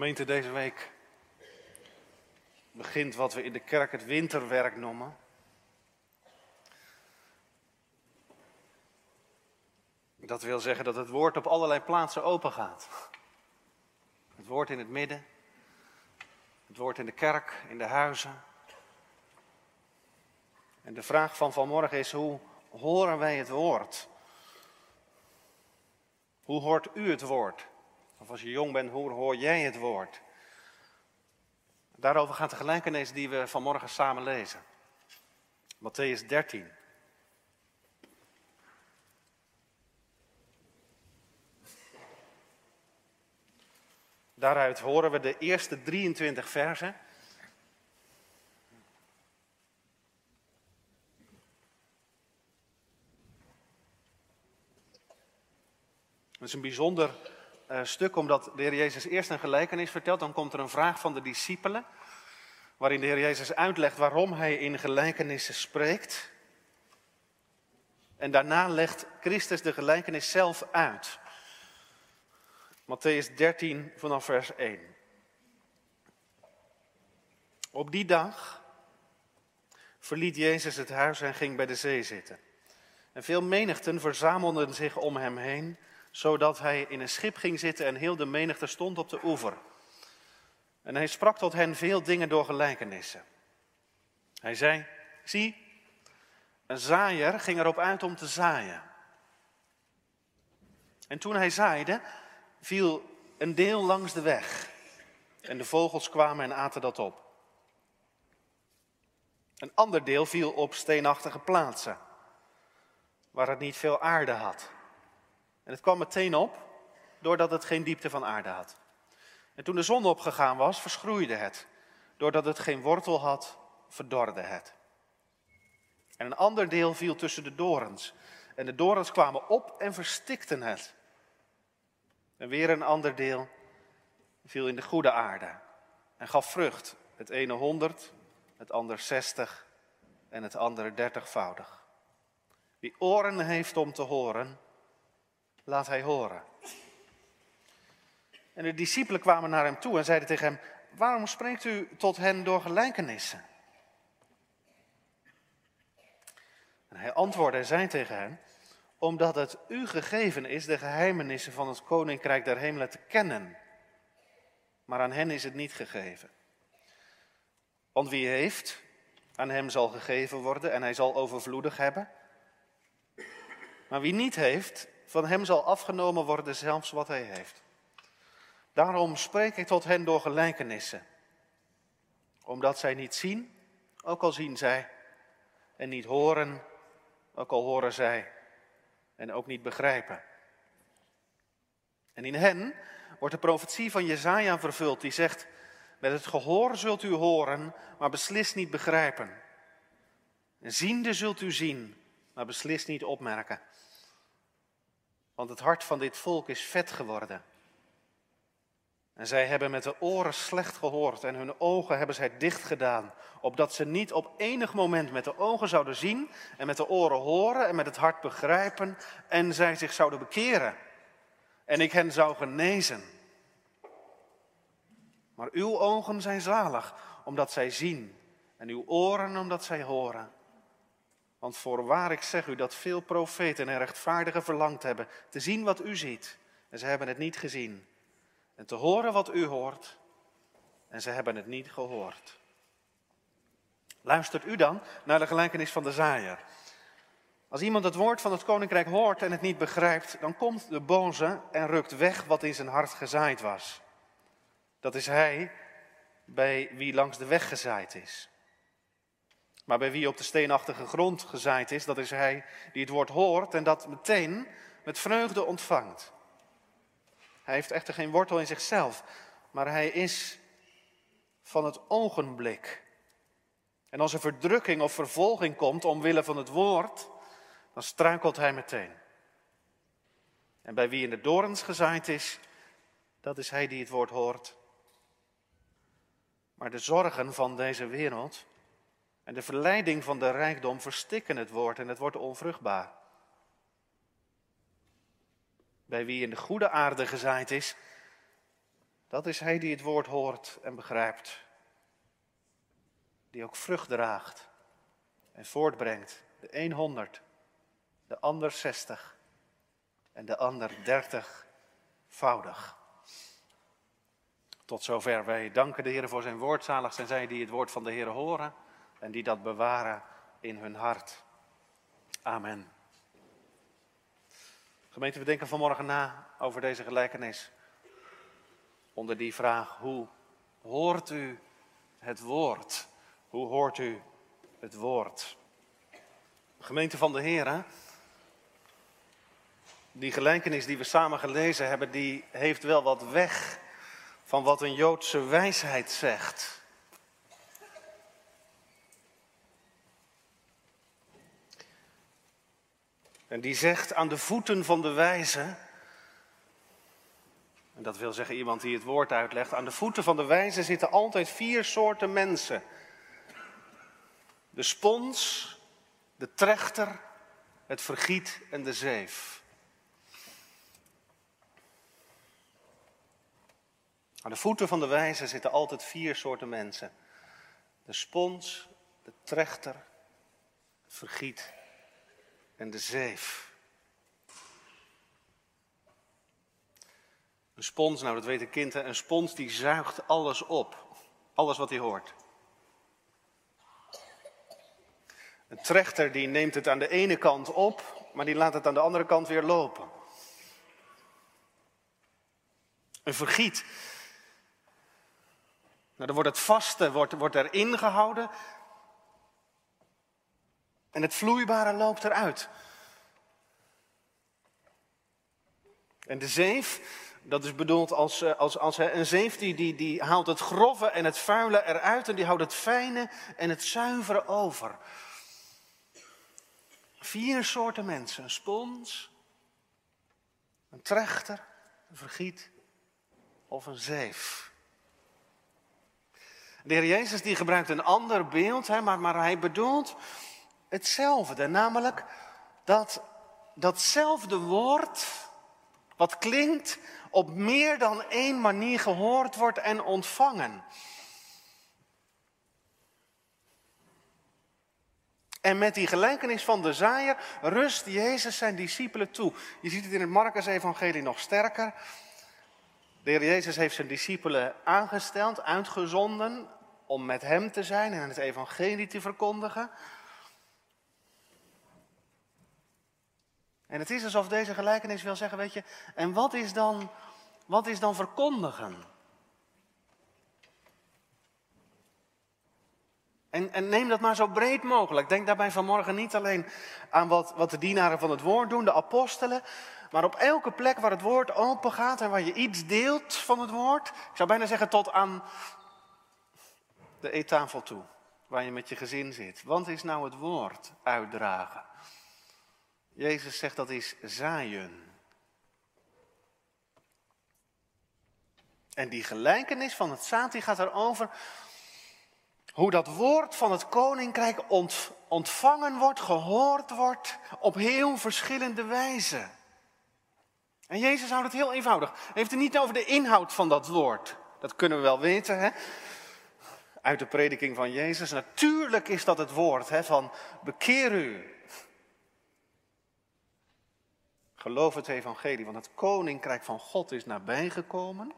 Gemeente, deze week begint wat we in de kerk het winterwerk noemen. Dat wil zeggen dat het woord op allerlei plaatsen open gaat. Het woord in het midden, het woord in de kerk, in de huizen. En de vraag van vanmorgen is, hoe horen wij het woord? Hoe hoort u het woord? Of als je jong bent, hoe hoor jij het woord? Daarover gaat de gelijkenis die we vanmorgen samen lezen. Matthäus 13. Daaruit horen we de eerste 23 versen. Het is een bijzonder uh, stuk omdat de Heer Jezus eerst een gelijkenis vertelt. Dan komt er een vraag van de discipelen. Waarin de Heer Jezus uitlegt waarom hij in gelijkenissen spreekt. En daarna legt Christus de gelijkenis zelf uit. Matthäus 13 vanaf vers 1. Op die dag verliet Jezus het huis en ging bij de zee zitten. En veel menigten verzamelden zich om hem heen zodat hij in een schip ging zitten en heel de menigte stond op de oever. En hij sprak tot hen veel dingen door gelijkenissen. Hij zei, zie, een zaaier ging erop uit om te zaaien. En toen hij zaaide, viel een deel langs de weg. En de vogels kwamen en aten dat op. Een ander deel viel op steenachtige plaatsen, waar het niet veel aarde had. En het kwam meteen op, doordat het geen diepte van aarde had. En toen de zon opgegaan was, verschroeide het. Doordat het geen wortel had, verdorde het. En een ander deel viel tussen de dorens. En de dorens kwamen op en verstikten het. En weer een ander deel viel in de goede aarde en gaf vrucht. Het ene honderd, het ander zestig en het andere dertigvoudig. Wie oren heeft om te horen, laat hij horen. En de discipelen kwamen naar hem toe en zeiden tegen hem, waarom spreekt u tot hen door gelijkenissen? En hij antwoordde en zei tegen hen, omdat het u gegeven is de geheimenissen van het koninkrijk der hemelen te kennen. Maar aan hen is het niet gegeven. Want wie heeft, aan hem zal gegeven worden en hij zal overvloedig hebben. Maar wie niet heeft, van hem zal afgenomen worden zelfs wat hij heeft. Daarom spreek ik tot hen door gelijkenissen. Omdat zij niet zien, ook al zien zij. En niet horen, ook al horen zij. En ook niet begrijpen. En in hen wordt de profetie van Jezaja vervuld, die zegt, met het gehoor zult u horen, maar beslist niet begrijpen. En ziende zult u zien, maar beslist niet opmerken. Want het hart van dit volk is vet geworden. En zij hebben met de oren slecht gehoord en hun ogen hebben zij dicht gedaan, opdat ze niet op enig moment met de ogen zouden zien en met de oren horen en met het hart begrijpen en zij zich zouden bekeren en ik hen zou genezen. Maar uw ogen zijn zalig, omdat zij zien en uw oren omdat zij horen. Want voorwaar ik zeg u dat veel profeten en rechtvaardigen verlangd hebben te zien wat u ziet. En ze hebben het niet gezien. En te horen wat u hoort. En ze hebben het niet gehoord. Luistert u dan naar de gelijkenis van de zaaier. Als iemand het woord van het koninkrijk hoort en het niet begrijpt, dan komt de boze en rukt weg wat in zijn hart gezaaid was. Dat is hij bij wie langs de weg gezaaid is. Maar bij wie op de steenachtige grond gezaaid is, dat is hij die het woord hoort en dat meteen met vreugde ontvangt. Hij heeft echter geen wortel in zichzelf, maar hij is van het ogenblik. En als er verdrukking of vervolging komt omwille van het woord, dan struikelt hij meteen. En bij wie in de dorens gezaaid is, dat is hij die het woord hoort. Maar de zorgen van deze wereld, en de verleiding van de rijkdom verstikken het woord en het wordt onvruchtbaar. Bij wie in de goede aarde gezaaid is, Dat is hij die het woord hoort en begrijpt. Die ook vrucht draagt en voortbrengt. De een honderd, de ander zestig en de ander dertigvoudig. Tot zover. Wij danken de Heer voor zijn woord. Zalig zijn zij die het woord van de Heer horen en die dat bewaren in hun hart. Amen. Gemeente, we denken vanmorgen na over deze gelijkenis. Onder die vraag, hoe hoort u het woord? Hoe hoort u het woord? Gemeente van de Heer, die gelijkenis die we samen gelezen hebben, die heeft wel wat weg van wat een Joodse wijsheid zegt. En die zegt aan de voeten van de wijze, en dat wil zeggen iemand die het woord uitlegt, aan de voeten van de wijze zitten altijd vier soorten mensen. De spons, de trechter, het vergiet en de zeef. Aan de voeten van de wijze zitten altijd vier soorten mensen. De spons, de trechter, het vergiet en de zeef. Een spons, nou dat weet een kind, een spons die zuigt alles op. Alles wat hij hoort. Een trechter die neemt het aan de ene kant op, maar die laat het aan de andere kant weer lopen. Een vergiet. Nou, dan wordt het vaste wordt, wordt erin gehouden en het vloeibare loopt eruit. En de zeef, dat is bedoeld als, eh, als, als een zeef die, die, die haalt het grove en het vuile eruit en die houdt het fijne en het zuivere over. Vier soorten mensen: een spons, een trechter, een vergiet of een zeef. De heer Jezus die gebruikt een ander beeld, hè, maar, maar hij bedoelt hetzelfde. Namelijk dat datzelfde woord, wat klinkt, op meer dan één manier gehoord wordt en ontvangen. En met die gelijkenis van de zaaier rust Jezus zijn discipelen toe. Je ziet het in het Marcus-evangelie nog sterker. De Heer Jezus heeft zijn discipelen aangesteld, uitgezonden om met hem te zijn en het evangelie te verkondigen. En het is alsof deze gelijkenis wil zeggen, weet je, en wat is dan, wat is dan verkondigen? En, en, neem dat maar zo breed mogelijk. Denk daarbij vanmorgen niet alleen aan wat, wat de dienaren van het woord doen, de apostelen, maar op elke plek waar het woord open gaat en waar je iets deelt van het woord, ik zou bijna zeggen tot aan de eettafel toe, waar je met je gezin zit. Want is nou het woord uitdragen? Jezus zegt dat is zaaien. En die gelijkenis van het zaad die gaat erover hoe dat woord van het koninkrijk ontvangen wordt, gehoord wordt op heel verschillende wijzen. En Jezus houdt het heel eenvoudig. Hij heeft het niet over de inhoud van dat woord. Dat kunnen we wel weten, hè? Uit de prediking van Jezus. Natuurlijk is dat het woord hè, van bekeer u. Geloof het evangelie, want het koninkrijk van God is nabijgekomen.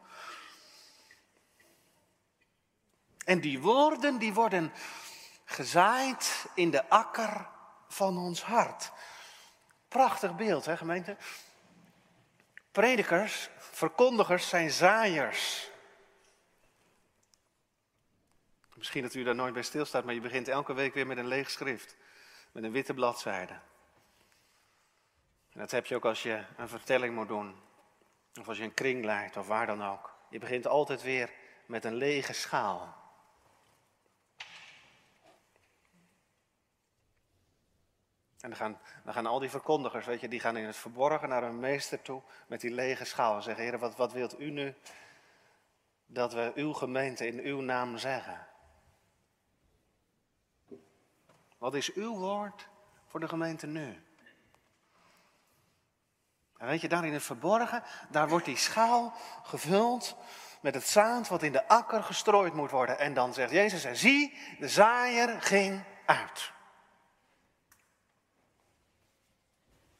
En die woorden, die worden gezaaid in de akker van ons hart. Prachtig beeld, hè gemeente? Predikers, verkondigers zijn zaaiers. Misschien dat u daar nooit bij stilstaat, maar je begint elke week weer met een leeg schrift. Met een witte bladzijde. En dat heb je ook als je een vertelling moet doen. Of als je een kring leidt, of waar dan ook. Je begint altijd weer met een lege schaal. En dan gaan, dan gaan al die verkondigers, weet je, die gaan in het verborgen naar hun meester toe met die lege schaal. En zeggen, Heer, wat, wat wilt u nu dat we uw gemeente in uw naam zeggen? Wat is uw woord voor de gemeente nu? En weet je, daar in het verborgen, daar wordt die schaal gevuld met het zaad wat in de akker gestrooid moet worden. En dan zegt Jezus, en zie, de zaaier ging uit.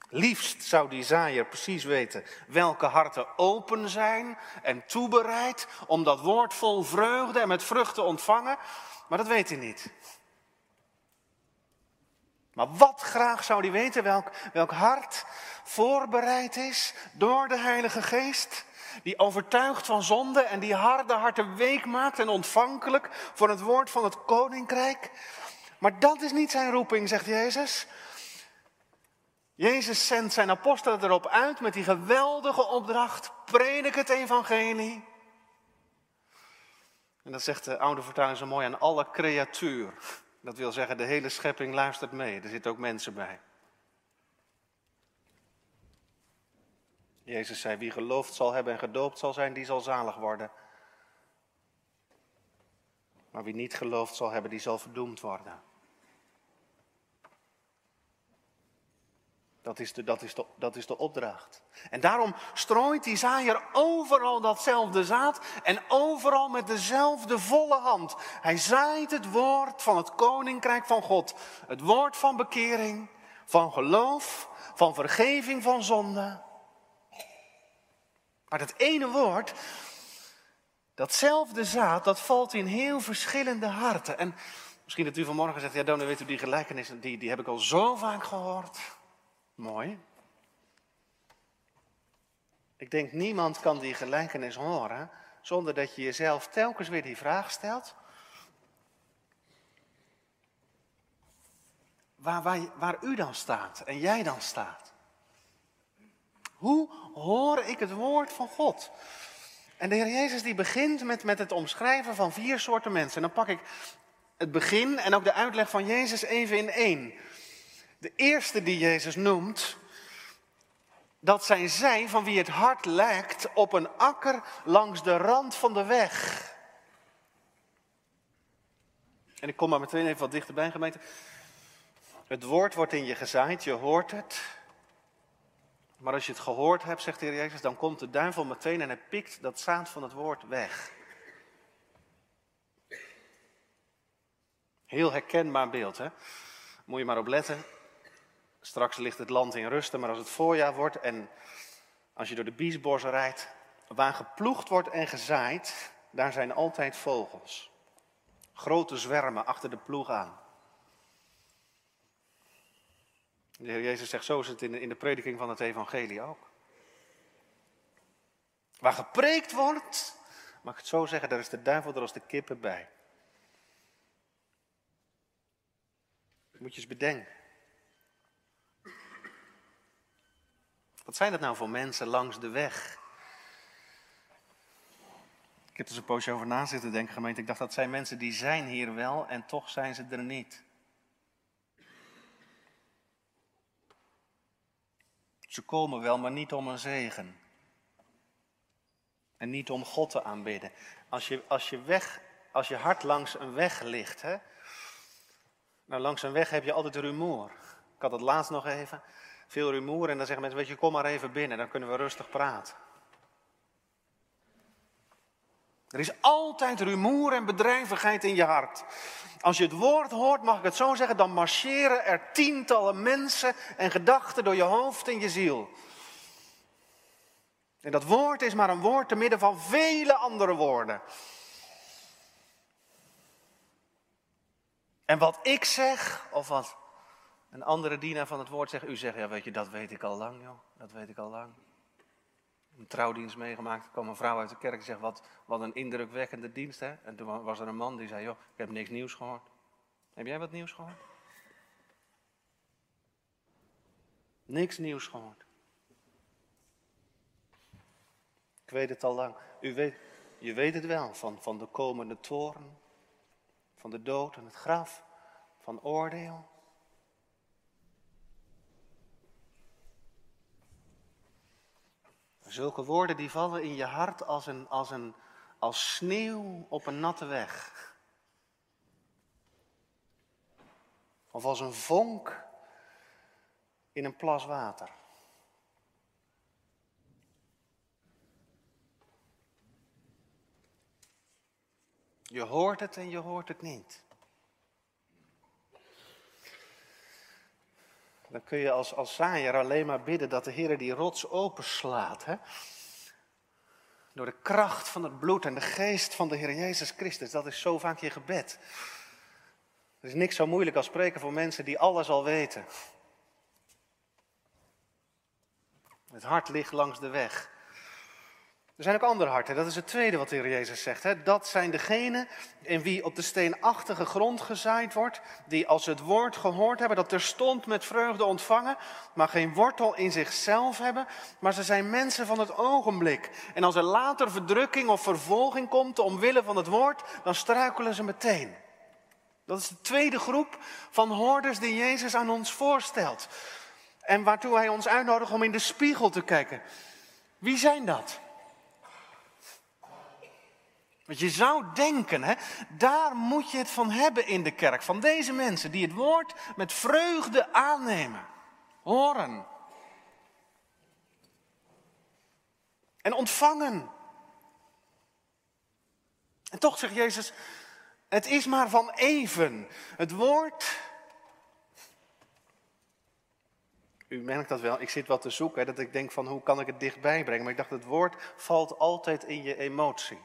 Liefst zou die zaaier precies weten welke harten open zijn en toebereid om dat woord vol vreugde en met vrucht te ontvangen, maar dat weet hij niet. Maar wat graag zou hij weten, welk, welk hart voorbereid is door de Heilige Geest, die overtuigt van zonde en die harde harten week maakt en ontvankelijk voor het woord van het koninkrijk. Maar dat is niet zijn roeping, zegt Jezus. Jezus zendt zijn apostelen erop uit met die geweldige opdracht: predik het evangelie. En dat zegt de oude vertaling zo mooi aan alle creatuur. Dat wil zeggen, de hele schepping luistert mee. Er zitten ook mensen bij. Jezus zei, wie geloofd zal hebben en gedoopt zal zijn, die zal zalig worden. Maar wie niet geloofd zal hebben, die zal verdoemd worden. Dat is, de, dat, is de, dat is de opdracht. En daarom strooit die zaaier overal datzelfde zaad en overal met dezelfde volle hand. Hij zaait het woord van het koninkrijk van God. Het woord van bekering, van geloof, van vergeving van zonde. Maar dat ene woord, datzelfde zaad, dat valt in heel verschillende harten. En misschien dat u vanmorgen zegt, ja, dan weet u die gelijkenis, die, die heb ik al zo vaak gehoord. Mooi. Ik denk niemand kan die gelijkenis horen zonder dat je jezelf telkens weer die vraag stelt. Waar, waar, waar u dan staat en jij dan staat. Hoe hoor ik het woord van God? En de Heer Jezus die begint met, met het omschrijven van vier soorten mensen. En dan pak ik het begin en ook de uitleg van Jezus even in één. De eerste die Jezus noemt, dat zijn zij van wie het hart lijkt op een akker langs de rand van de weg. En ik kom maar meteen even wat dichterbij, gemeente. Het woord wordt in je gezaaid, je hoort het. Maar als je het gehoord hebt, zegt de Heer Jezus, dan komt de duivel meteen en hij pikt dat zaad van het woord weg. Heel herkenbaar beeld, hè? Moet je maar op letten. Straks ligt het land in rusten, maar als het voorjaar wordt en als je door de biesbos rijdt, waar geploegd wordt en gezaaid, daar zijn altijd vogels. Grote zwermen achter de ploeg aan. De Heer Jezus zegt, zo is het in de, in de prediking van het evangelie ook. Waar gepreekt wordt, mag ik het zo zeggen, daar is de duivel er als de kippen bij. moet je eens bedenken. Wat zijn dat nou voor mensen langs de weg? Ik heb er een poosje over na zitten denken, gemeente. Ik dacht, dat zijn mensen die zijn hier wel en toch zijn ze er niet. Ze komen wel, maar niet om een zegen. En niet om God te aanbidden. Als je, als je, weg, als je hart langs een weg ligt, hè? Nou, langs een weg heb je altijd rumoer. Ik had het laatst nog even veel rumoer. En dan zeggen mensen, weet je, kom maar even binnen, dan kunnen we rustig praten. Er is altijd rumoer en bedrijvigheid in je hart. Als je het woord hoort, mag ik het zo zeggen, dan marcheren er tientallen mensen en gedachten door je hoofd en je ziel. En dat woord is maar een woord te midden van vele andere woorden. En wat ik zeg, of wat een andere dienaar van het woord zegt, u zegt, ja weet je, dat weet ik al lang joh, dat weet ik al lang. Een trouwdienst meegemaakt, er kwam een vrouw uit de kerk en zegt, wat, wat een indrukwekkende dienst hè. En toen was er een man die zei, joh, ik heb niks nieuws gehoord. Heb jij wat nieuws gehoord? Niks nieuws gehoord. Ik weet het al lang. U weet, je weet het wel, van, van de komende toren, van de dood en het graf, van oordeel. Zulke woorden die vallen in je hart als, een, als, een, als sneeuw op een natte weg. Of als een vonk in een plas water. Je hoort het en je hoort het niet. Dan kun je als, als zaaier alleen maar bidden dat de Heer die rots openslaat. Hè? Door de kracht van het bloed en de geest van de Heer Jezus Christus. Dat is zo vaak je gebed. Er is niks zo moeilijk als spreken voor mensen die alles al weten. Het hart ligt langs de weg. Er zijn ook andere harten. Dat is het tweede wat de Heer Jezus zegt. Hè? Dat zijn degenen in wie op de steenachtige grond gezaaid wordt. Die als het woord gehoord hebben, dat terstond met vreugde ontvangen. Maar geen wortel in zichzelf hebben. Maar ze zijn mensen van het ogenblik. En als er later verdrukking of vervolging komt omwille van het woord, dan struikelen ze meteen. Dat is de tweede groep van hoorders die Jezus aan ons voorstelt. En waartoe hij ons uitnodigt om in de spiegel te kijken. Wie zijn dat? Want je zou denken, hè, daar moet je het van hebben in de kerk. Van deze mensen die het woord met vreugde aannemen, horen. En ontvangen. En toch zegt Jezus, het is maar van even. Het woord. U merkt dat wel, ik zit wat te zoeken, dat ik denk van hoe kan ik het dichtbij brengen. Maar ik dacht, het woord valt altijd in je emotie.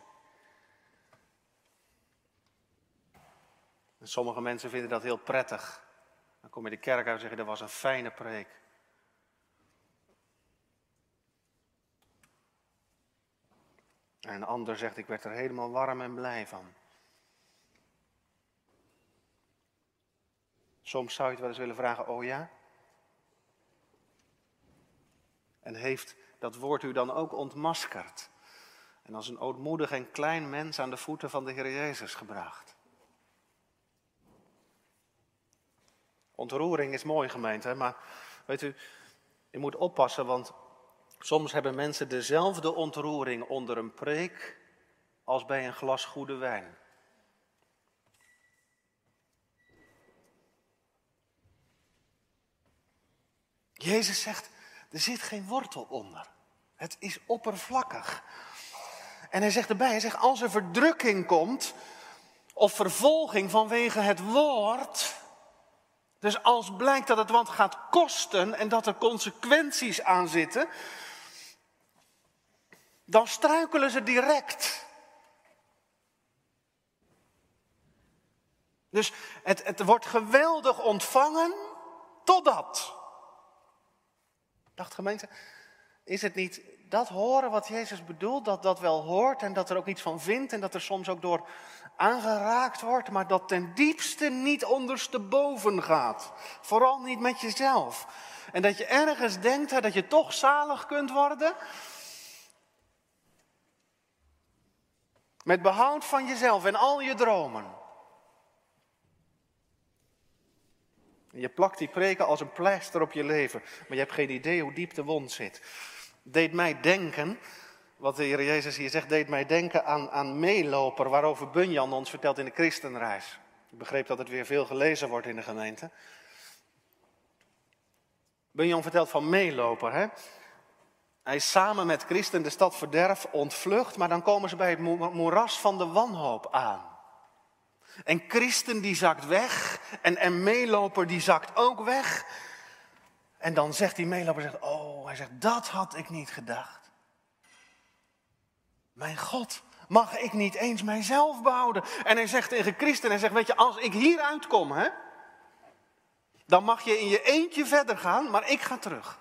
Sommige mensen vinden dat heel prettig. Dan kom je de kerk uit en zeg je, dat was een fijne preek. En een ander zegt, ik werd er helemaal warm en blij van. Soms zou je het wel eens willen vragen, oh ja? En heeft dat woord u dan ook ontmaskerd? En als een ootmoedig en klein mens aan de voeten van de Heer Jezus gebracht? Ontroering is mooi gemeente, maar weet u, je moet oppassen, want soms hebben mensen dezelfde ontroering onder een preek als bij een glas goede wijn. Jezus zegt, er zit geen wortel onder. Het is oppervlakkig. En hij zegt erbij, hij zegt, als er verdrukking komt of vervolging vanwege het woord, dus als blijkt dat het wat gaat kosten en dat er consequenties aan zitten, dan struikelen ze direct. Dus het, het wordt geweldig ontvangen totdat. Dacht gemeente, is het niet dat horen wat Jezus bedoelt, dat dat wel hoort en dat er ook iets van vindt en dat er soms ook door aangeraakt wordt, maar dat ten diepste niet ondersteboven gaat. Vooral niet met jezelf. En dat je ergens denkt hè, dat je toch zalig kunt worden. Met behoud van jezelf en al je dromen. En je plakt die preken als een pleister op je leven, maar je hebt geen idee hoe diep de wond zit. Deed mij denken wat de Heer Jezus hier zegt, deed mij denken aan, aan Meeloper, waarover Bunyan ons vertelt in de christenreis. Ik begreep dat het weer veel gelezen wordt in de gemeente. Bunyan vertelt van Meeloper. Hè? Hij is samen met Christen de stad Verderf ontvlucht, maar dan komen ze bij het moeras van de wanhoop aan. En Christen die zakt weg en, en Meeloper die zakt ook weg. En dan zegt die Meeloper, zegt, oh, hij zegt, dat had ik niet gedacht. Mijn God, mag ik niet eens mijzelf behouden? En hij zegt tegen Christen, hij zegt, weet je, als ik hier uitkom, hè, dan mag je in je eentje verder gaan, maar ik ga terug.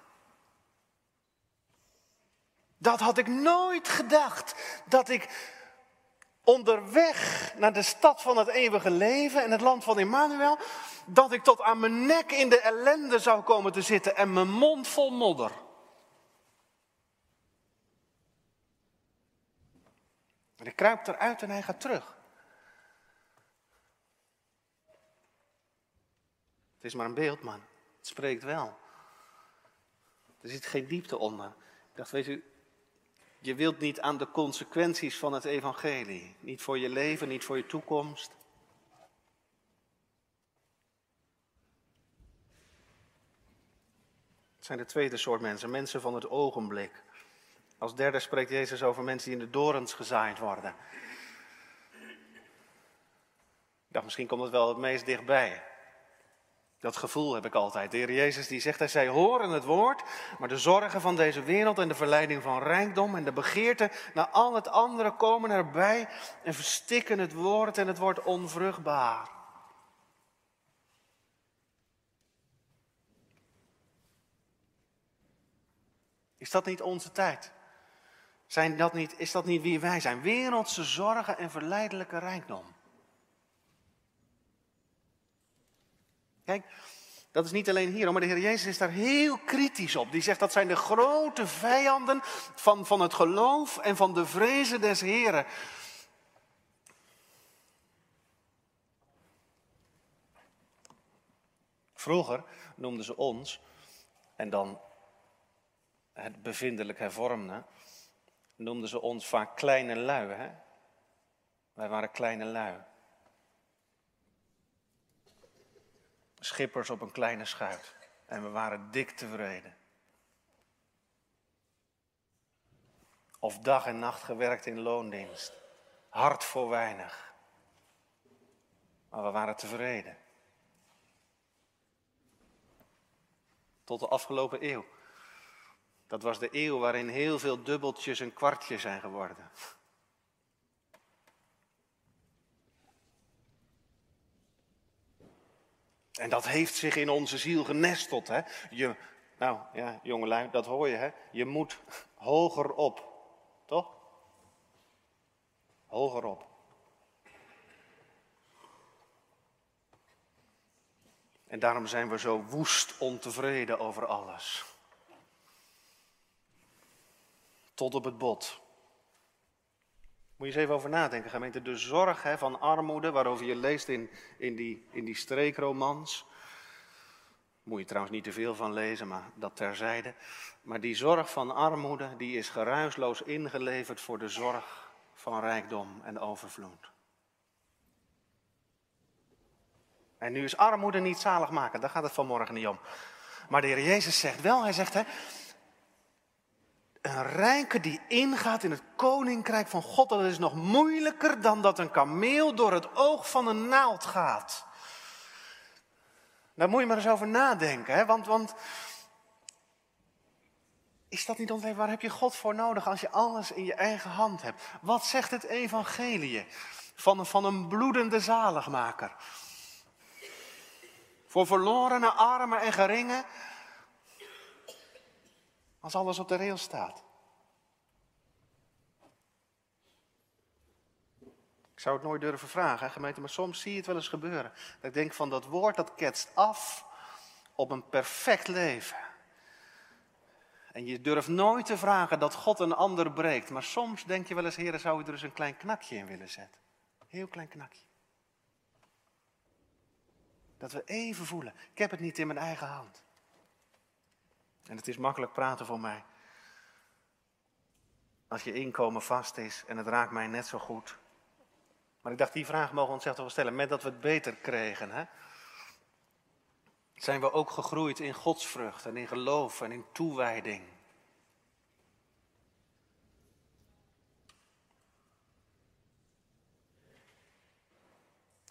Dat had ik nooit gedacht, dat ik onderweg naar de stad van het eeuwige leven en het land van Emmanuel, dat ik tot aan mijn nek in de ellende zou komen te zitten en mijn mond vol modder. Hij kruipt eruit en hij gaat terug. Het is maar een beeld, man. Het spreekt wel. Er zit geen diepte onder. Ik dacht, weet u, je wilt niet aan de consequenties van het evangelie. Niet voor je leven, niet voor je toekomst. Het zijn de tweede soort mensen, mensen van het ogenblik. Als derde spreekt Jezus over mensen die in de dorens gezaaid worden. dacht, misschien komt het wel het meest dichtbij. Dat gevoel heb ik altijd. De Heer Jezus die zegt, hij zij horen het woord, maar de zorgen van deze wereld en de verleiding van rijkdom en de begeerte naar al het andere komen erbij en verstikken het woord en het wordt onvruchtbaar. Is dat niet onze tijd? Zijn dat niet, is dat niet wie wij zijn? Wereldse zorgen en verleidelijke rijkdom. Kijk, dat is niet alleen hier, maar de Heer Jezus is daar heel kritisch op. Die zegt dat zijn de grote vijanden van, van het geloof en van de vrezen des Heren. Vroeger noemden ze ons, en dan het bevindelijk hervormde, noemden ze ons vaak kleine lui. Hè? Wij waren kleine lui. Schippers op een kleine schuit. En we waren dik tevreden. Of dag en nacht gewerkt in loondienst. Hard voor weinig. Maar we waren tevreden. Tot de afgelopen eeuw. Dat was de eeuw waarin heel veel dubbeltjes een kwartje zijn geworden. En dat heeft zich in onze ziel genesteld. Hè? Je, nou ja, jongelui, dat hoor je. Hè? Je moet hoger op. Toch? Hoger op. En daarom zijn we zo woest ontevreden over alles. Tot op het bot. Moet je eens even over nadenken, gemeente. De zorg hè, van armoede, waarover je leest in, in, die, in die streekromans. Moet je trouwens niet te veel van lezen, maar dat terzijde. Maar die zorg van armoede, die is geruisloos ingeleverd voor de zorg van rijkdom en overvloed. En nu is armoede niet zalig maken, daar gaat het vanmorgen niet om. Maar de Heer Jezus zegt wel, hij zegt, hè, een rijke die ingaat in het koninkrijk van God, dat is nog moeilijker dan dat een kameel door het oog van een naald gaat. Daar moet je maar eens over nadenken, hè? Want, want is dat niet ontleven? Waar heb je God voor nodig als je alles in je eigen hand hebt? Wat zegt het evangelie van, van een bloedende zaligmaker? Voor verlorene armen en geringen als alles op de rail staat. Ik zou het nooit durven vragen, gemeente, maar soms zie je het wel eens gebeuren. Dat ik denk van dat woord dat ketst af op een perfect leven. En je durft nooit te vragen dat God een ander breekt. Maar soms denk je wel eens, heren, zou je er eens een klein knakje in willen zetten. Heel klein knakje. Dat we even voelen, ik heb het niet in mijn eigen hand. En het is makkelijk praten voor mij. Als je inkomen vast is en het raakt mij net zo goed. Maar ik dacht, die vraag mogen we onszelf wel stellen. Met dat we het beter kregen, hè? zijn we ook gegroeid in godsvrucht en in geloof en in toewijding.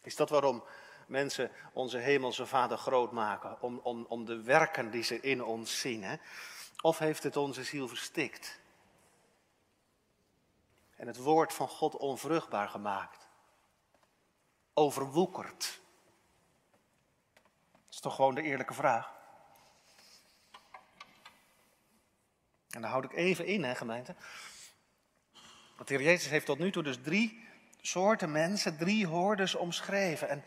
Is dat waarom mensen onze hemelse Vader groot maken, om, om, om de werken die ze in ons zien. Hè? Of heeft het onze ziel verstikt? En het woord van God onvruchtbaar gemaakt? Overwoekerd? Dat is toch gewoon de eerlijke vraag? En daar houd ik even in, hè, gemeente. Want de Heer Jezus heeft tot nu toe dus drie soorten mensen, drie hoordes omschreven. En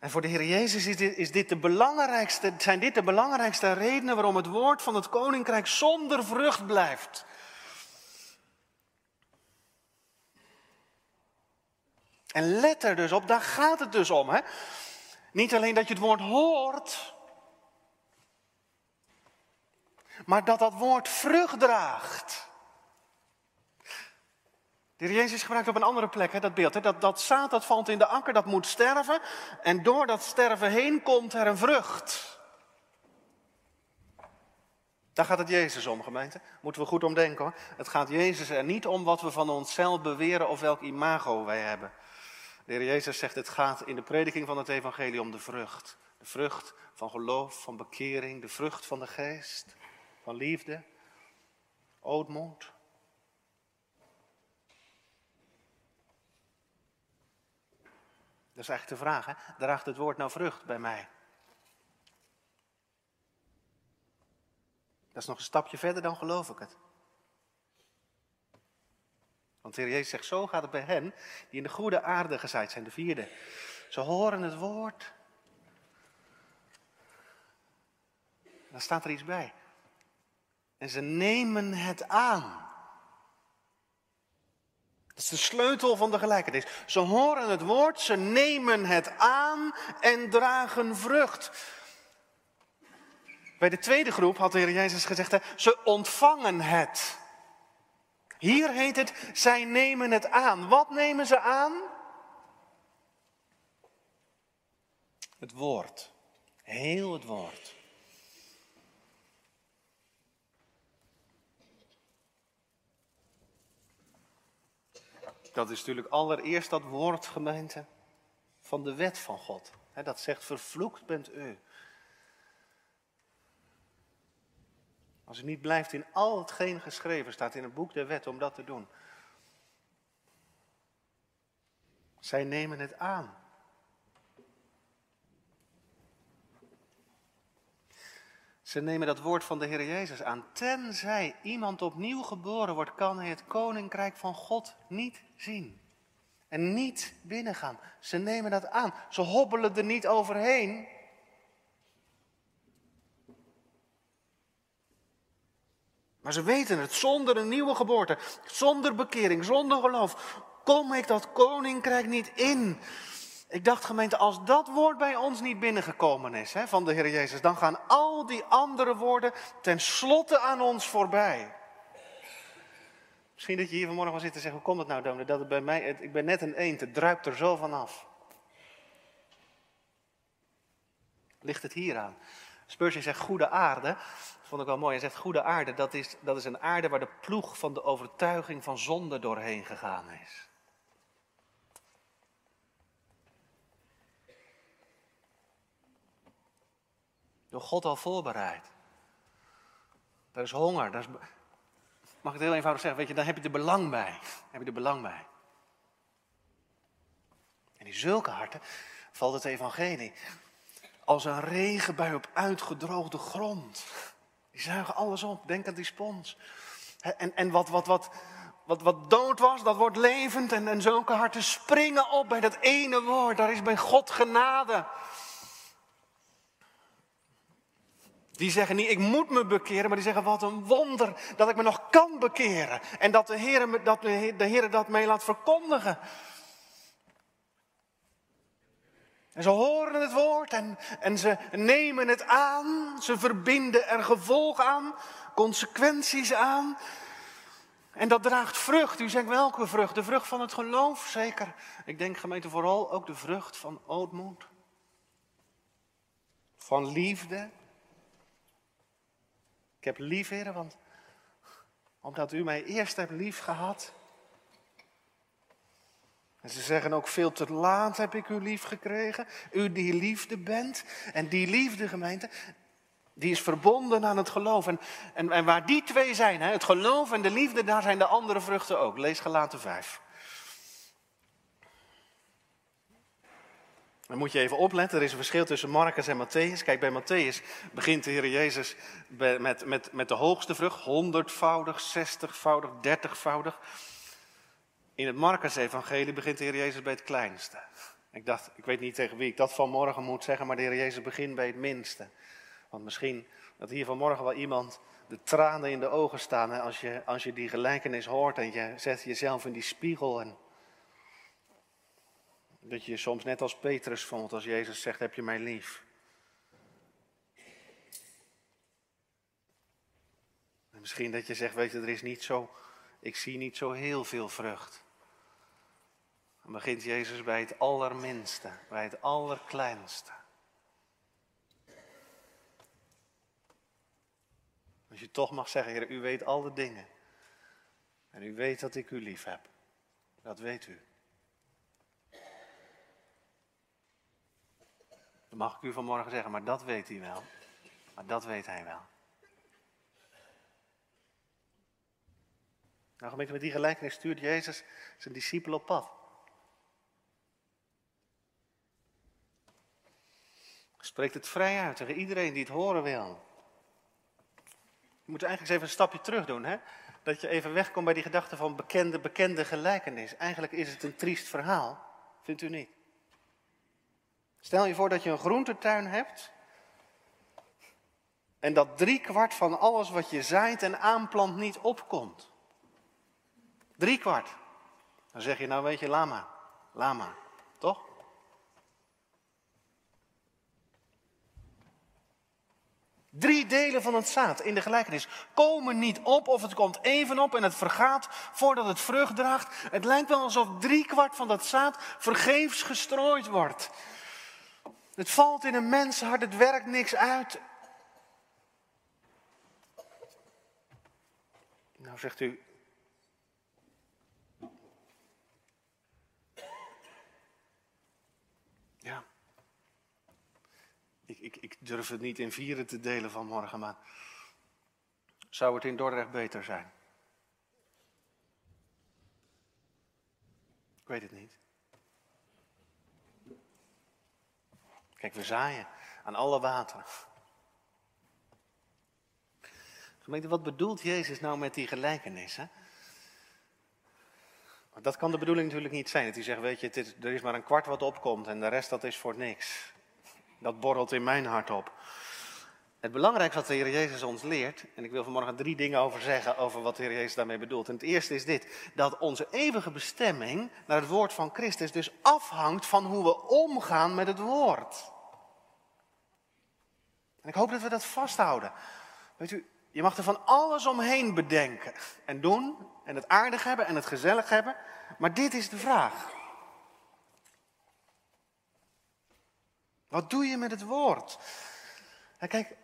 en voor de Heer Jezus is is dit de belangrijkste, zijn dit de belangrijkste redenen waarom het woord van het koninkrijk zonder vrucht blijft. En let er dus op, daar gaat het dus om. Hè? Niet alleen dat je het woord hoort, maar dat dat woord vrucht draagt. De heer Jezus gebruikt op een andere plek hè, dat beeld. Hè, dat, dat zaad dat valt in de akker, dat moet sterven. En door dat sterven heen komt er een vrucht. Daar gaat het Jezus om, gemeente. Moeten we goed om denken hoor. Het gaat Jezus er niet om wat we van onszelf beweren of welk imago wij hebben. De Heer Jezus zegt, het gaat in de prediking van het evangelie om de vrucht. De vrucht van geloof, van bekering, de vrucht van de geest, van liefde, ootmoed. Dat is eigenlijk de vraag, hè? draagt het woord nou vrucht bij mij? Dat is nog een stapje verder, dan geloof ik het. Want de Heer Jezus zegt, zo gaat het bij hen die in de goede aarde gezaaid zijn, de vierde. Ze horen het woord. Dan staat er iets bij. En ze nemen het aan. Dat is de sleutel van de gelijkenis. Ze horen het woord, ze nemen het aan en dragen vrucht. Bij de tweede groep had de Heer Jezus gezegd, ze ontvangen het. Hier heet het, zij nemen het aan. Wat nemen ze aan? Het woord. Heel het woord. Dat is natuurlijk allereerst dat woord, gemeente, van de wet van God. Dat zegt, vervloekt bent u. Als u niet blijft in al hetgeen geschreven staat in het boek der wet om dat te doen. Zij nemen het aan. Ze nemen dat woord van de Heer Jezus aan. Tenzij iemand opnieuw geboren wordt, kan hij het koninkrijk van God niet zien. En niet binnengaan. Ze nemen dat aan. Ze hobbelen er niet overheen. Maar ze weten het, zonder een nieuwe geboorte, zonder bekering, zonder geloof, kom ik dat koninkrijk niet in. Ik dacht gemeente, als dat woord bij ons niet binnengekomen is hè, van de Heer Jezus, dan gaan al die andere woorden tenslotte aan ons voorbij. Misschien dat je hier vanmorgen wel zit en zegt, hoe komt het nou dominee, dat het bij mij, ik ben net een eend, het druipt er zo vanaf. Ligt het hier aan? Spurgeon zegt goede aarde, vond ik wel mooi. Hij zegt goede aarde, dat is, dat is een aarde waar de ploeg van de overtuiging van zonde doorheen gegaan is. Door God al voorbereid. Daar is honger. Is... Mag ik het heel eenvoudig zeggen? Weet je, dan heb je er belang bij. heb je er belang bij. En in zulke harten valt het evangelie als een regenbui op uitgedroogde grond. Die zuigen alles op. Denk aan die spons. En, en wat, wat, wat, wat, wat dood was, dat wordt levend. En, en zulke harten springen op bij dat ene woord. Daar is bij God genade. Die zeggen niet, ik moet me bekeren, maar die zeggen, wat een wonder dat ik me nog kan bekeren. En dat de Heer, dat de dat mij laat verkondigen. En ze horen het woord en, en ze nemen het aan. Ze verbinden er gevolg aan, consequenties aan. En dat draagt vrucht. U zegt welke vrucht? De vrucht van het geloof, zeker. Ik denk gemeente vooral ook de vrucht van ootmoed. Van liefde. Ik heb lief, want omdat u mij eerst hebt lief gehad, en ze zeggen ook veel te laat heb ik u lief gekregen. U die liefde bent. En die liefde, gemeente, die is verbonden aan het geloof. En, en, en waar die twee zijn, hè, het geloof en de liefde, daar zijn de andere vruchten ook. Lees gelaten 5. Dan moet je even opletten, er is een verschil tussen Marcus en Matthäus. Kijk, bij Matthäus begint de Heer Jezus met, met, met de hoogste vrucht, honderdvoudig, zestigvoudig, dertigvoudig. In het Marcus-evangelie begint de Heer Jezus bij het kleinste. Ik dacht, ik weet niet tegen wie ik dat vanmorgen moet zeggen, maar de Heer Jezus begint bij het minste. Want misschien dat hier vanmorgen wel iemand de tranen in de ogen staan hè, als, je, als je die gelijkenis hoort en je zet jezelf in die spiegel. En dat je je soms net als Petrus voelt als Jezus zegt, heb je mij lief? En misschien dat je zegt, weet je, er is niet zo, ik zie niet zo heel veel vrucht. Dan begint Jezus bij het allerminste, bij het allerkleinste. Als je toch mag zeggen, Heer, u weet alle dingen. En u weet dat ik u lief heb. Dat weet u. Dat mag ik u vanmorgen zeggen, maar dat weet hij wel. Maar dat weet hij wel. Nou, gemeente, met die gelijkenis stuurt Jezus zijn discipelen op pad. Spreekt het vrij uit tegen iedereen die het horen wil. Je moet eigenlijk eens even een stapje terug doen, hè? Dat je even wegkomt bij die gedachte van bekende, bekende gelijkenis. Eigenlijk is het een triest verhaal, vindt u niet? Stel je voor dat je een groentetuin hebt. En dat driekwart van alles wat je zaait en aanplant niet opkomt. Drie kwart. Dan zeg je nou weet je lama, lama, toch? Drie delen van het zaad in de gelijkenis komen niet op of het komt even op en het vergaat voordat het vrucht draagt. Het lijkt wel alsof driekwart van dat zaad vergeefs gestrooid wordt. Het valt in een mensenhart, het werkt niks uit. Nou zegt u, Ja. Ik, ik, ik durf het niet in vieren te delen vanmorgen, maar zou het in Dordrecht beter zijn? Ik weet het niet. Kijk, we zaaien aan alle wateren. Gemeente, wat bedoelt Jezus nou met die gelijkenissen? Dat kan de bedoeling natuurlijk niet zijn. Dat hij zegt, weet je, is, er is maar een kwart wat opkomt en de rest dat is voor niks. Dat borrelt in mijn hart op. Het belangrijkste wat de Heer Jezus ons leert, en ik wil vanmorgen drie dingen over zeggen over wat de Heer Jezus daarmee bedoelt. En het eerste is dit, dat onze eeuwige bestemming naar het woord van Christus dus afhangt van hoe we omgaan met het woord. En ik hoop dat we dat vasthouden. Weet u, je mag er van alles omheen bedenken en doen en het aardig hebben en het gezellig hebben. Maar dit is de vraag. Wat doe je met het woord? kijk,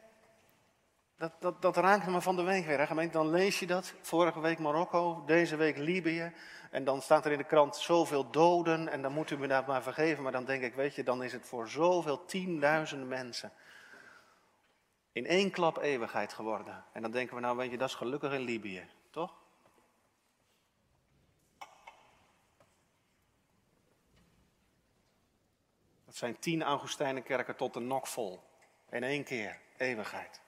dat, dat, dat raakte me van de week weer. Gemeente, dan lees je dat. Vorige week Marokko, deze week Libië. En dan staat er in de krant zoveel doden. En dan moet u me dat maar vergeven. Maar dan denk ik, weet je, dan is het voor zoveel tienduizenden mensen in één klap eeuwigheid geworden. En dan denken we, nou weet je, dat is gelukkig in Libië, toch? Dat zijn tien Augustijnenkerken tot de nok vol. In één keer, eeuwigheid.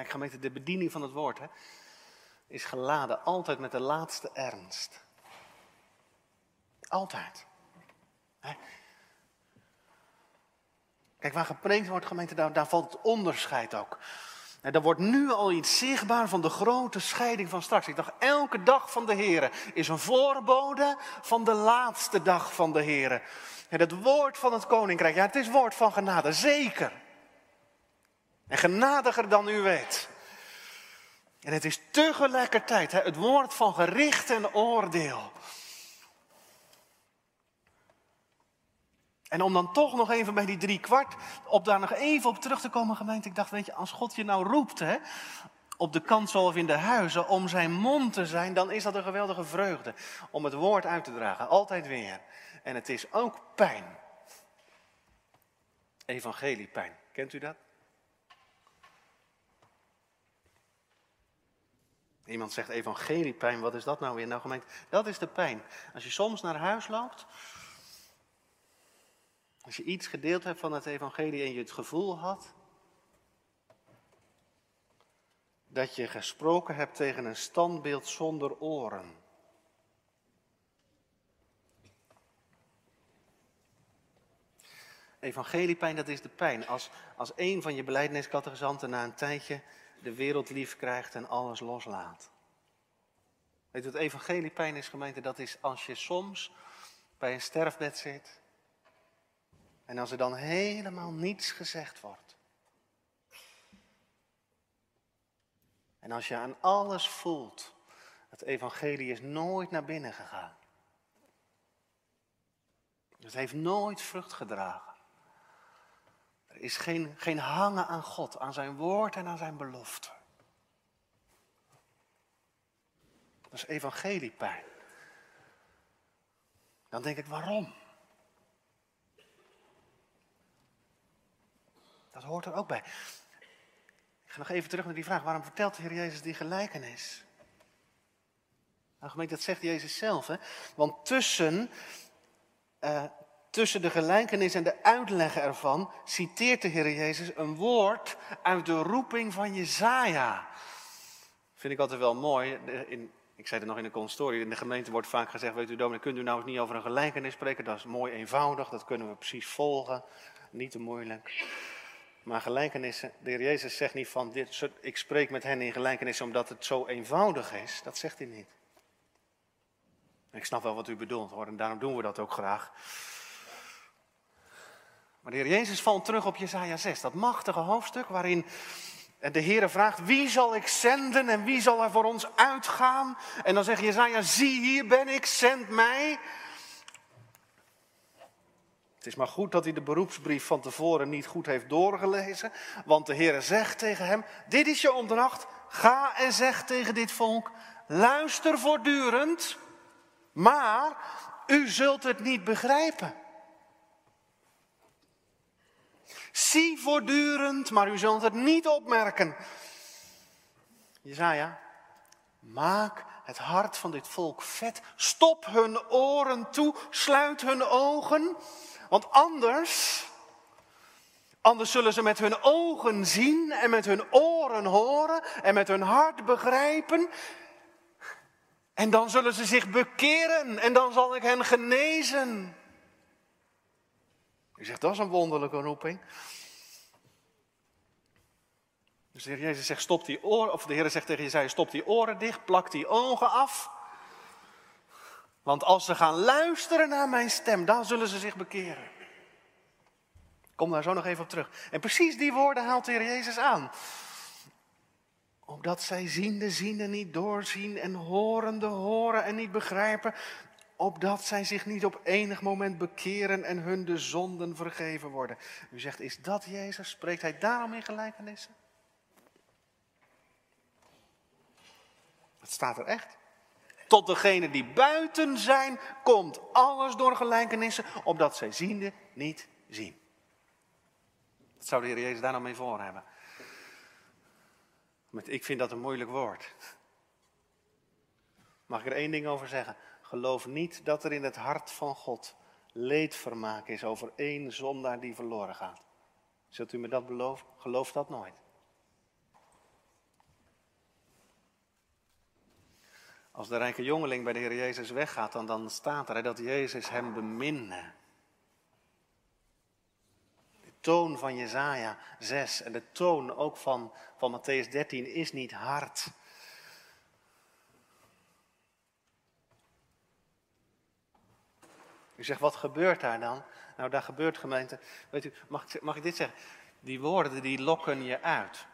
Kijk, gemeente, de bediening van het woord hè, is geladen altijd met de laatste ernst. Altijd. Hè. Kijk, waar gepreekt wordt, gemeente, daar, daar valt het onderscheid ook. En er wordt nu al iets zichtbaar van de grote scheiding van straks. Ik dacht, elke dag van de Heer is een voorbode van de laatste dag van de Heer. En het woord van het koninkrijk, ja, het is woord van genade, zeker. En genadiger dan u weet. En het is tegelijkertijd het woord van gericht en oordeel. En om dan toch nog even bij die drie kwart, op daar nog even op terug te komen, gemeente. Ik dacht, weet je, als God je nou roept, hè, op de kant of in de huizen, om zijn mond te zijn, dan is dat een geweldige vreugde. Om het woord uit te dragen, altijd weer. En het is ook pijn. Evangeliepijn, kent u dat? Iemand zegt evangeliepijn, wat is dat nou weer? Nou gemeente, dat is de pijn. Als je soms naar huis loopt als je iets gedeeld hebt van het evangelie en je het gevoel had dat je gesproken hebt tegen een standbeeld zonder oren. Evangeliepijn, dat is de pijn. Als, als een van je beleidniskattegezanten na een tijdje de wereld lief krijgt en alles loslaat. Weet je wat evangeliepijn is, gemeente? Dat is als je soms bij een sterfbed zit en als er dan helemaal niets gezegd wordt. En als je aan alles voelt, het evangelie is nooit naar binnen gegaan. Het heeft nooit vrucht gedragen. Is geen, geen hangen aan God, aan zijn woord en aan zijn belofte. Dat is evangeliepijn. Dan denk ik, waarom? Dat hoort er ook bij. Ik ga nog even terug naar die vraag. Waarom vertelt de Heer Jezus die gelijkenis? Nou, dat zegt Jezus zelf. Hè? Want tussen, uh, tussen de gelijkenis en de uitleg ervan citeert de Heer Jezus een woord uit de roeping van Jezaja. Vind ik altijd wel mooi. In, ik zei het nog in de constorie, in de gemeente wordt vaak gezegd, weet u dominee, kunt u nou eens niet over een gelijkenis spreken? Dat is mooi eenvoudig, dat kunnen we precies volgen, niet te moeilijk. Maar gelijkenissen, de Heer Jezus zegt niet van, dit, ik spreek met hen in gelijkenissen omdat het zo eenvoudig is. Dat zegt hij niet. Ik snap wel wat u bedoelt hoor, en daarom doen we dat ook graag. Maar de Heer Jezus valt terug op Jesaja 6, dat machtige hoofdstuk waarin de Heer vraagt, wie zal ik zenden en wie zal er voor ons uitgaan? En dan zegt Jesaja, zie hier ben ik, zend mij. Het is maar goed dat hij de beroepsbrief van tevoren niet goed heeft doorgelezen, want de Heer zegt tegen hem, dit is je opdracht, ga en zeg tegen dit volk, luister voortdurend, maar u zult het niet begrijpen. Zie voortdurend, maar u zult het niet opmerken. Jezaja, maak het hart van dit volk vet. Stop hun oren toe, sluit hun ogen. Want anders, anders zullen ze met hun ogen zien en met hun oren horen en met hun hart begrijpen. En dan zullen ze zich bekeren en dan zal ik hen genezen. U zegt, dat is een wonderlijke roeping. Dus de Heer Jezus zegt, stop die oren, of de Heer zegt tegen Jezus, stop die oren dicht, plak die ogen af. Want als ze gaan luisteren naar mijn stem, dan zullen ze zich bekeren. kom daar zo nog even op terug. En precies die woorden haalt de Heer Jezus aan. Opdat zij ziende, ziende niet doorzien en horende horen en niet begrijpen opdat zij zich niet op enig moment bekeren en hun de zonden vergeven worden. U zegt, is dat Jezus? Spreekt hij daarom in gelijkenissen? Het staat er echt. Tot degenen die buiten zijn, komt alles door gelijkenissen, opdat zij ziende niet zien. Dat zou de Heer Jezus daar nou mee voor hebben. Ik vind dat een moeilijk woord. Mag ik er één ding over zeggen? Geloof niet dat er in het hart van God leedvermaak is over één zondaar die verloren gaat. Zult u me dat beloven? Geloof dat nooit. Als de rijke jongeling bij de Heer Jezus weggaat, dan, dan staat er dat Jezus hem beminde. De toon van Jezaja 6 en de toon ook van, van Matthäus 13 is niet hard. U zegt, wat gebeurt daar dan? Nou, daar gebeurt gemeente. Weet u, mag ik, mag ik dit zeggen? Die woorden die lokken je uit.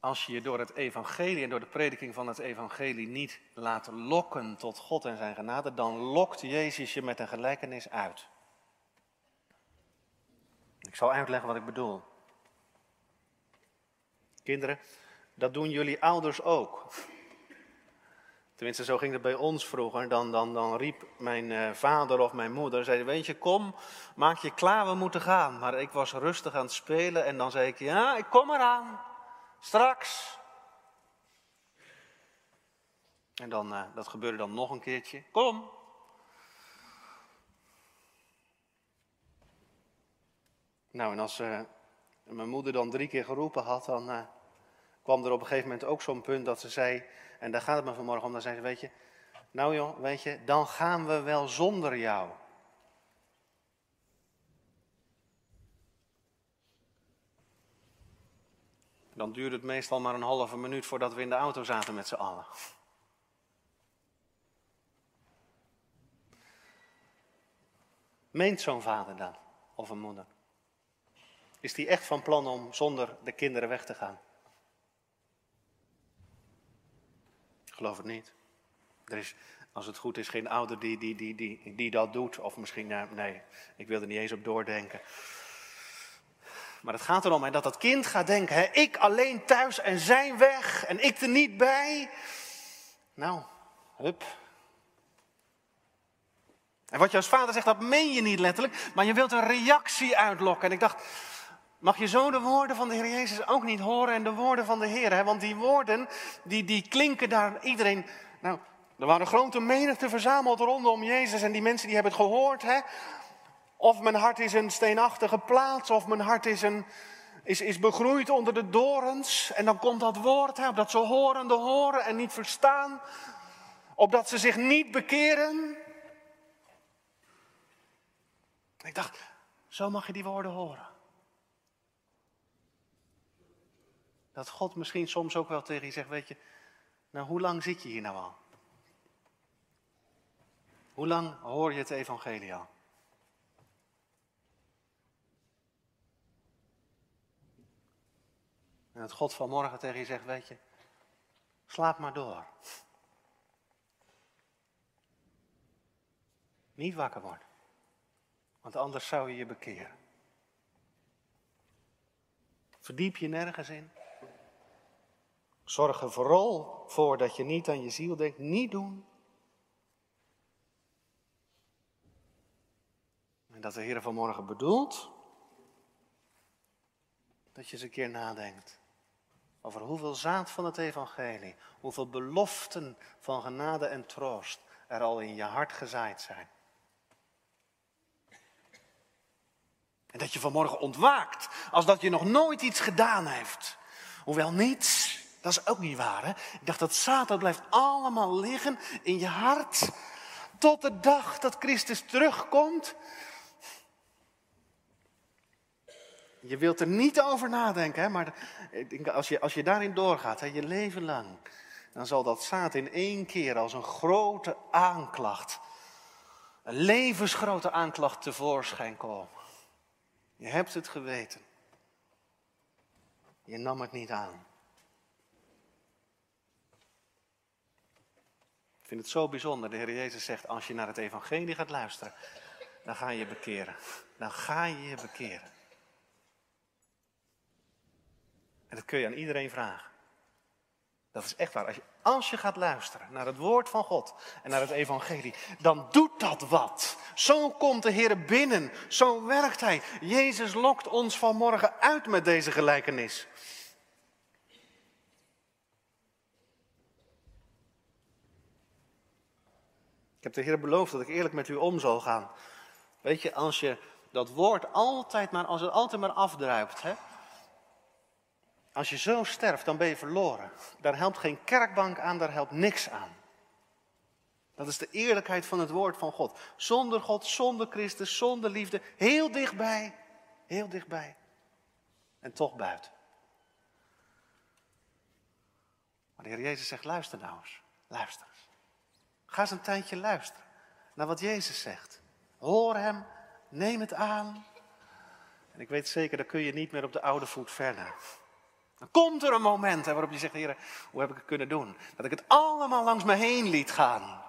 Als je je door het evangelie en door de prediking van het evangelie niet laat lokken tot God en zijn genade, dan lokt Jezus je met een gelijkenis uit. Ik zal uitleggen wat ik bedoel. Kinderen, dat doen jullie ouders ook. Tenminste, zo ging het bij ons vroeger. Dan, dan, dan riep mijn eh, vader of mijn moeder, zei, weet je, kom, maak je klaar, we moeten gaan. Maar ik was rustig aan het spelen en dan zei ik, ja, ik kom eraan, straks. En dan, uh, dat gebeurde dan nog een keertje, kom. Nou, en als uh, mijn moeder dan drie keer geroepen had, dan kwam er op een gegeven moment ook zo'n punt dat ze zei, en daar gaat het me vanmorgen om, dan zei ze, weet je, nou joh, weet je, dan gaan we wel zonder jou. Dan duurde het meestal maar een halve minuut voordat we in de auto zaten met z'n allen. Meent zo'n vader dan, of een moeder? Is die echt van plan om zonder de kinderen weg te gaan? Geloof het niet. Er is, als het goed is, geen ouder die, die, die, die, die dat doet. Of misschien, nou, nee, ik wil er niet eens op doordenken. Maar het gaat erom hè, dat dat kind gaat denken, hè, ik alleen thuis en zijn weg en ik er niet bij. Nou, Hup. En wat je als vader zegt, dat meen je niet letterlijk, maar je wilt een reactie uitlokken. En ik dacht, mag je zo de woorden van de Heer Jezus ook niet horen en de woorden van de Heer? Hè? Want die woorden, die, die klinken daar iedereen... Nou, er waren grote menigte verzameld rondom Jezus en die mensen die hebben het gehoord. Hè? Of mijn hart is een steenachtige plaats, of mijn hart is, een, is, is begroeid onder de dorens. En dan komt dat woord, hè, opdat ze horende horen en niet verstaan. Opdat ze zich niet bekeren. Ik dacht, zo mag je die woorden horen. Dat God misschien soms ook wel tegen je zegt, weet je, nou hoe lang zit je hier nou al? Hoe lang hoor je het evangelie al? En dat God vanmorgen tegen je zegt, weet je, slaap maar door. Niet wakker worden. Want anders zou je je bekeren. Verdiep je nergens in. Zorg er vooral voor dat je niet aan je ziel denkt. Niet doen. En dat de Heer vanmorgen bedoelt dat je eens een keer nadenkt over hoeveel zaad van het evangelie, hoeveel beloften van genade en troost er al in je hart gezaaid zijn. En dat je vanmorgen ontwaakt als dat je nog nooit iets gedaan heeft. Hoewel niets, dat is ook niet waar. Hè? Ik dacht dat zaad, dat blijft allemaal liggen in je hart. Tot de dag dat Christus terugkomt. Je wilt er niet over nadenken, hè? maar als, je, als je daarin doorgaat, hè, je leven lang, dan zal dat zaad in één keer als een grote aanklacht, een levensgrote aanklacht tevoorschijn komen. Je hebt het geweten. Je nam het niet aan. Ik vind het zo bijzonder. De Heer Jezus zegt, als je naar het evangelie gaat luisteren, dan ga je je bekeren. Dan ga je je bekeren. En dat kun je aan iedereen vragen. Dat is echt waar. Als je, als je gaat luisteren naar het woord van God en naar het evangelie, dan doet dat wat. Zo komt de Heer binnen. Zo werkt Hij. Jezus lokt ons vanmorgen uit met deze gelijkenis. Heb de Heer beloofd dat ik eerlijk met u om zal gaan. Weet je, als je dat woord altijd maar, als het altijd maar afdruipt, hè, als je zo sterft, dan ben je verloren. Daar helpt geen kerkbank aan, daar helpt niks aan. Dat is de eerlijkheid van het woord van God. Zonder God, zonder Christus, zonder liefde, heel dichtbij, heel dichtbij. En toch buiten. Maar de Heer Jezus zegt, luister nou eens, luister eens. Ga eens een tijdje luisteren naar wat Jezus zegt. Hoor Hem, neem het aan. En ik weet zeker, dan kun je niet meer op de oude voet verder. Dan komt er een moment hè, waarop je zegt, Heer, hoe heb ik het kunnen doen? Dat ik het allemaal langs me heen liet gaan.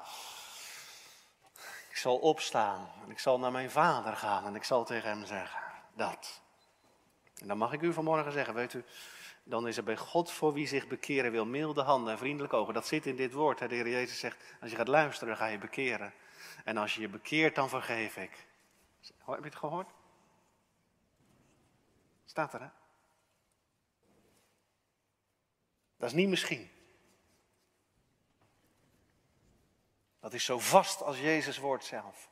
Ik zal opstaan en ik zal naar mijn vader gaan en ik zal tegen hem zeggen, dat. En dan mag ik u vanmorgen zeggen, weet u, dan is er bij God voor wie zich bekeren wil milde handen en vriendelijke ogen. Dat zit in dit woord. De Heer Jezus zegt, als je gaat luisteren, ga je bekeren. En als je je bekeert, dan vergeef ik. Heb je het gehoord? Staat er, hè? Dat is niet misschien. Dat is zo vast als Jezus woord zelf.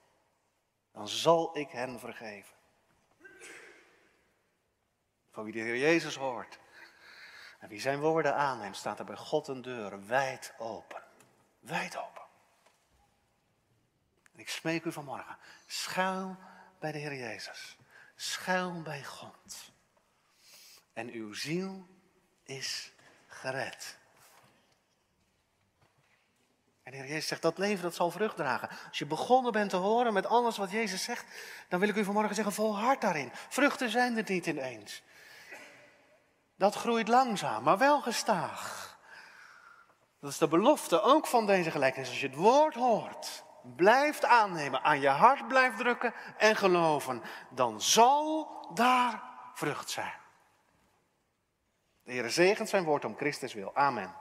Dan zal ik hen vergeven. Voor wie de Heer Jezus hoort. Wie zijn woorden aanneemt, staat er bij God een deur wijd open. Wijd open. En ik smeek u vanmorgen. Schuil bij de Heer Jezus. Schuil bij God. En uw ziel is gered. En de Heer Jezus zegt, dat leven dat zal vrucht dragen. Als je begonnen bent te horen met alles wat Jezus zegt, dan wil ik u vanmorgen zeggen, volhard daarin. Vruchten zijn er niet ineens. Dat groeit langzaam, maar wel gestaag. Dat is de belofte ook van deze gelijkenis. Als je het woord hoort, blijft aannemen, aan je hart blijft drukken en geloven, dan zal daar vrucht zijn. De Heer zegent zijn woord om Christus wil. Amen.